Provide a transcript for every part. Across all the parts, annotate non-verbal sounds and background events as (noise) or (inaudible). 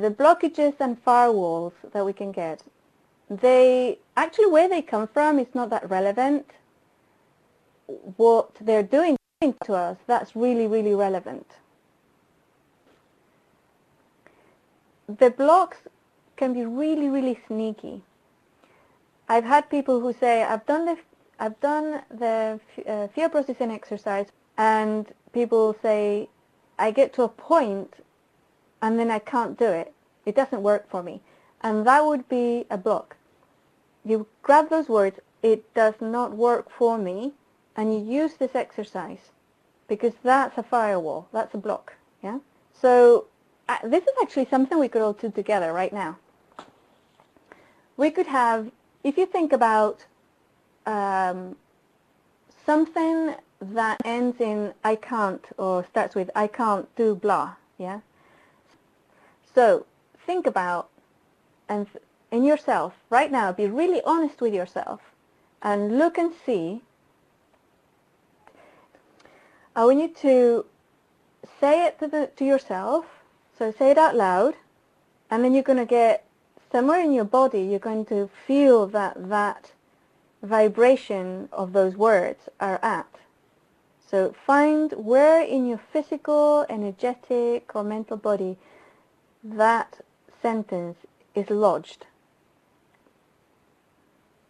The blockages and firewalls that we can get, they actually where they come from is not that relevant. What they're doing to us, that's really, really relevant. The blocks can be really, really sneaky. I've had people who say, I've done the, I've done the uh, fear processing exercise, and people say, I get to a point and then I can't do it. It doesn't work for me. And that would be a block. You grab those words, it does not work for me, and you use this exercise because that's a firewall, that's a block. Yeah. So uh, this is actually something we could all do together right now. We could have, if you think about um, something that ends in I can't or starts with I can't do blah, yeah? So think about and in yourself right now, be really honest with yourself and look and see. I want you to say it to, the, to yourself, so say it out loud, and then you're going to get somewhere in your body, you're going to feel that that vibration of those words are at. So find where in your physical, energetic, or mental body that sentence is lodged.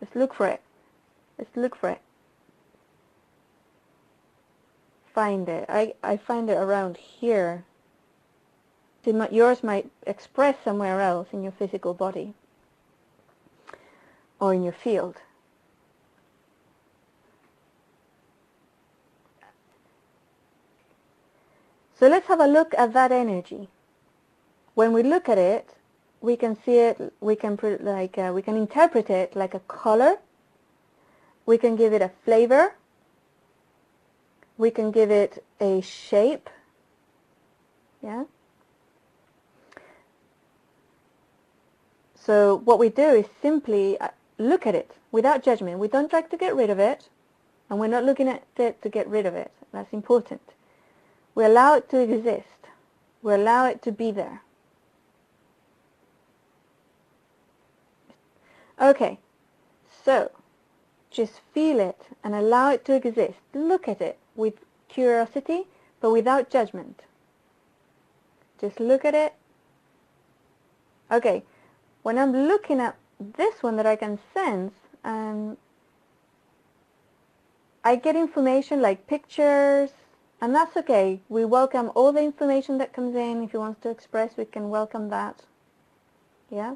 Let's look for it. Let's look for it. Find it. I, I find it around here. Yours might express somewhere else in your physical body or in your field. So let's have a look at that energy. When we look at it, we can see it, we can like uh, we can interpret it like a color. We can give it a flavor. We can give it a shape. Yeah. So what we do is simply uh, look at it without judgment. We don't try to get rid of it, and we're not looking at it to get rid of it. That's important. We allow it to exist. We allow it to be there. Okay, so just feel it and allow it to exist. Look at it with curiosity, but without judgment. Just look at it. Okay, when I'm looking at this one that I can sense, um, I get information like pictures, and that's okay. We welcome all the information that comes in. If he wants to express, we can welcome that. Yeah?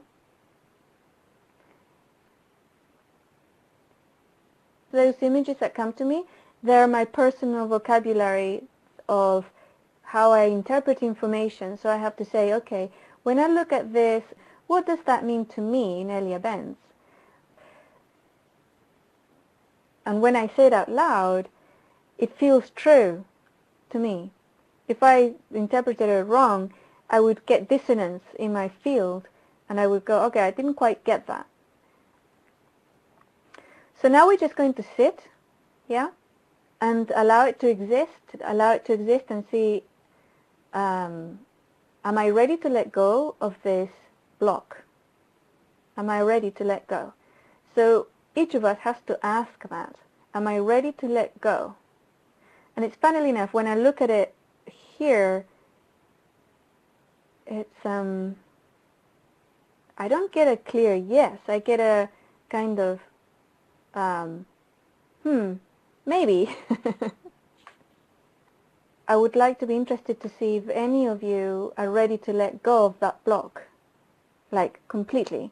Those images that come to me, they're my personal vocabulary of how I interpret information. So I have to say, okay, when I look at this, what does that mean to me, Inelia Benz? And when I say it out loud, it feels true to me. If I interpreted it wrong, I would get dissonance in my field and I would go, okay, I didn't quite get that. So now we're just going to sit, yeah, and allow it to exist, allow it to exist and see, um, am I ready to let go of this block? Am I ready to let go? So each of us has to ask that. Am I ready to let go? And it's funnily enough, when I look at it here, it's, um, I don't get a clear yes. I get a kind of, um, hmm, maybe. (laughs) I would like to be interested to see if any of you are ready to let go of that block, like completely,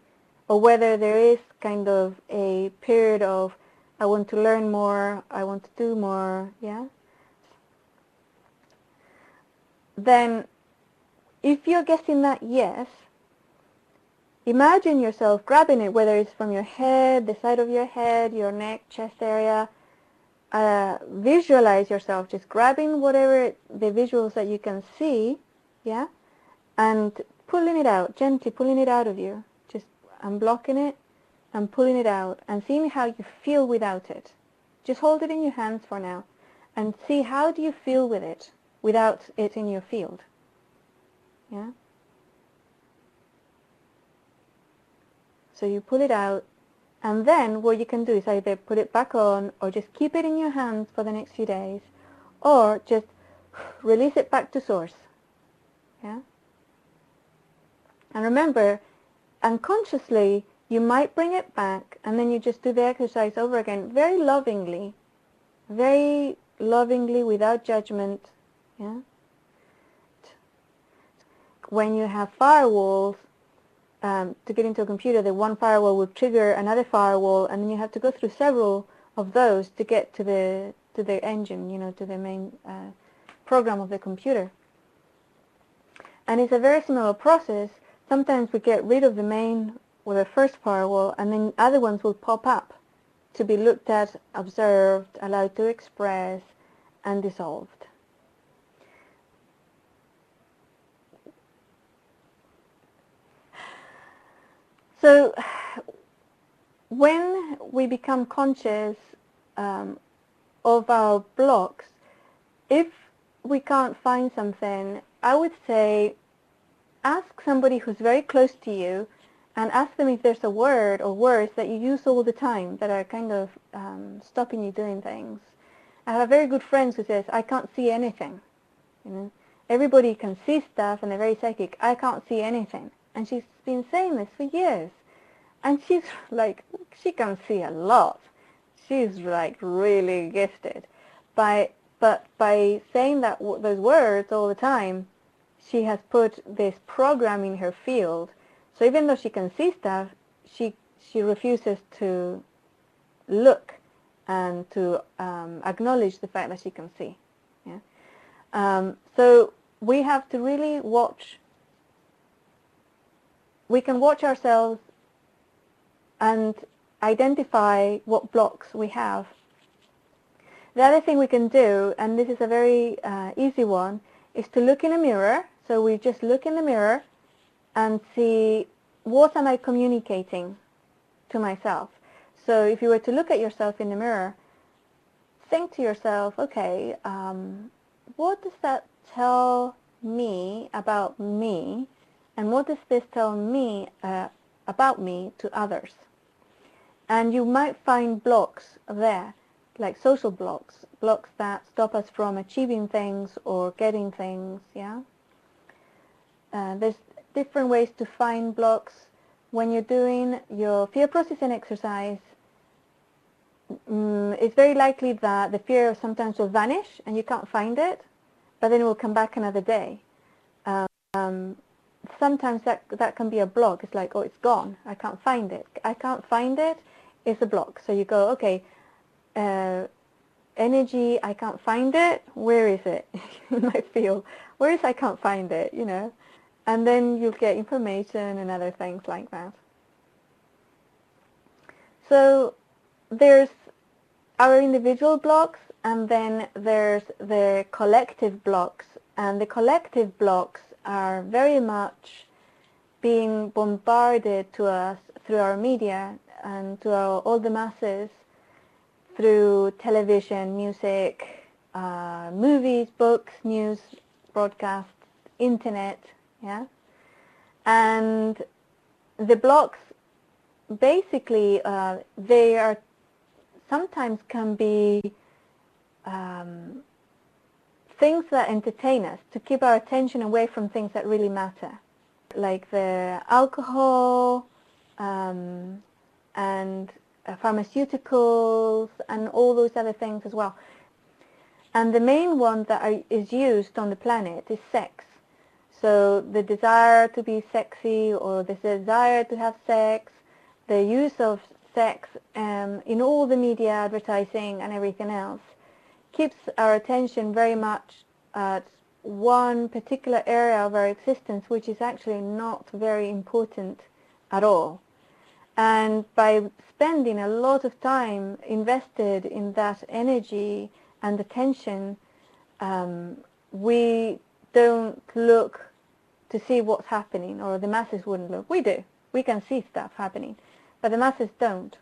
or whether there is kind of a period of I want to learn more, I want to do more, yeah? then if you're guessing that yes, imagine yourself grabbing it, whether it's from your head, the side of your head, your neck, chest area. Uh, visualize yourself just grabbing whatever the visuals that you can see, yeah, and pulling it out, gently pulling it out of you. Just unblocking it and pulling it out and seeing how you feel without it. Just hold it in your hands for now and see how do you feel with it without it in your field. Yeah? So you pull it out and then what you can do is either put it back on or just keep it in your hands for the next few days or just (sighs) release it back to source. Yeah? And remember, unconsciously, you might bring it back and then you just do the exercise over again very lovingly, very lovingly without judgment. Yeah? When you have firewalls, um, to get into a computer, the one firewall will trigger another firewall, and then you have to go through several of those to get to the to the engine, you know, to the main uh, program of the computer. And it's a very similar process. Sometimes we get rid of the main or the first firewall, and then other ones will pop up to be looked at, observed, allowed to express, and dissolved. So (sighs) when we become conscious um, of our blocks, if we can't find something, I would say ask somebody who's very close to you and ask them if there's a word or words that you use all the time that are kind of um, stopping you doing things. I have a very good friend who says, I can't see anything. You know, everybody can see stuff and they're very psychic. I can't see anything. And she's been saying this for years. And she's (laughs) like, she can see a lot. She's like really gifted. By, but by saying that those words all the time, she has put this program in her field. So even though she can see stuff, she, she refuses to look and to um, acknowledge the fact that she can see. Yeah? Um, so we have to really watch we can watch ourselves and identify what blocks we have. The other thing we can do, and this is a very uh, easy one, is to look in a mirror. So we just look in the mirror and see what am I communicating to myself. So if you were to look at yourself in the mirror, think to yourself, okay, um, what does that tell me about me and what does this tell me uh, about me to others? And you might find blocks there, like social blocks, blocks that stop us from achieving things or getting things, yeah? Uh, there's different ways to find blocks. When you're doing your fear processing exercise, um, it's very likely that the fear sometimes will vanish and you can't find it, but then it will come back another day. Um, sometimes that that can be a block. It's like, oh, it's gone. I can't find it. I can't find it. it is a block. So you go, okay, uh, energy, I can't find it. Where is it in my field? Where is I can't find it, you know? And then you'll get information and other things like that. So there's our individual blocks and then there's the collective blocks. And the collective blocks are very much being bombarded to us through our media and to our, all the masses through television, music, uh, movies, books, news, broadcasts, internet, yeah. And the blocks, basically, uh, they are sometimes can be um, things that entertain us to keep our attention away from things that really matter, like the alcohol, um, and uh, pharmaceuticals and all those other things as well. And the main one that are, is used on the planet is sex. So the desire to be sexy or the desire to have sex, the use of sex um, in all the media, advertising and everything else keeps our attention very much at one particular area of our existence which is actually not very important at all. And by spending a lot of time invested in that energy and attention, um, we don't look to see what's happening, or the masses wouldn't look. We do. We can see stuff happening, but the masses don't.